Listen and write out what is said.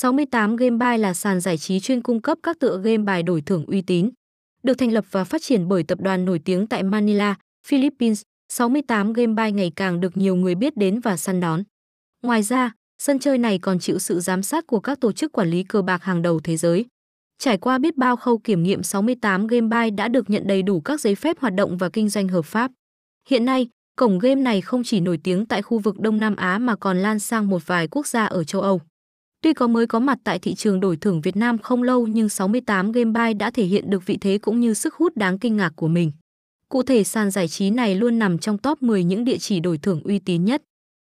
68 Game Buy là sàn giải trí chuyên cung cấp các tựa game bài đổi thưởng uy tín. Được thành lập và phát triển bởi tập đoàn nổi tiếng tại Manila, Philippines, 68 Game Buy ngày càng được nhiều người biết đến và săn đón. Ngoài ra, sân chơi này còn chịu sự giám sát của các tổ chức quản lý cờ bạc hàng đầu thế giới. Trải qua biết bao khâu kiểm nghiệm 68 Game Buy đã được nhận đầy đủ các giấy phép hoạt động và kinh doanh hợp pháp. Hiện nay, cổng game này không chỉ nổi tiếng tại khu vực Đông Nam Á mà còn lan sang một vài quốc gia ở châu Âu. Tuy có mới có mặt tại thị trường đổi thưởng Việt Nam không lâu nhưng 68 GameBuy đã thể hiện được vị thế cũng như sức hút đáng kinh ngạc của mình. Cụ thể sàn giải trí này luôn nằm trong top 10 những địa chỉ đổi thưởng uy tín nhất.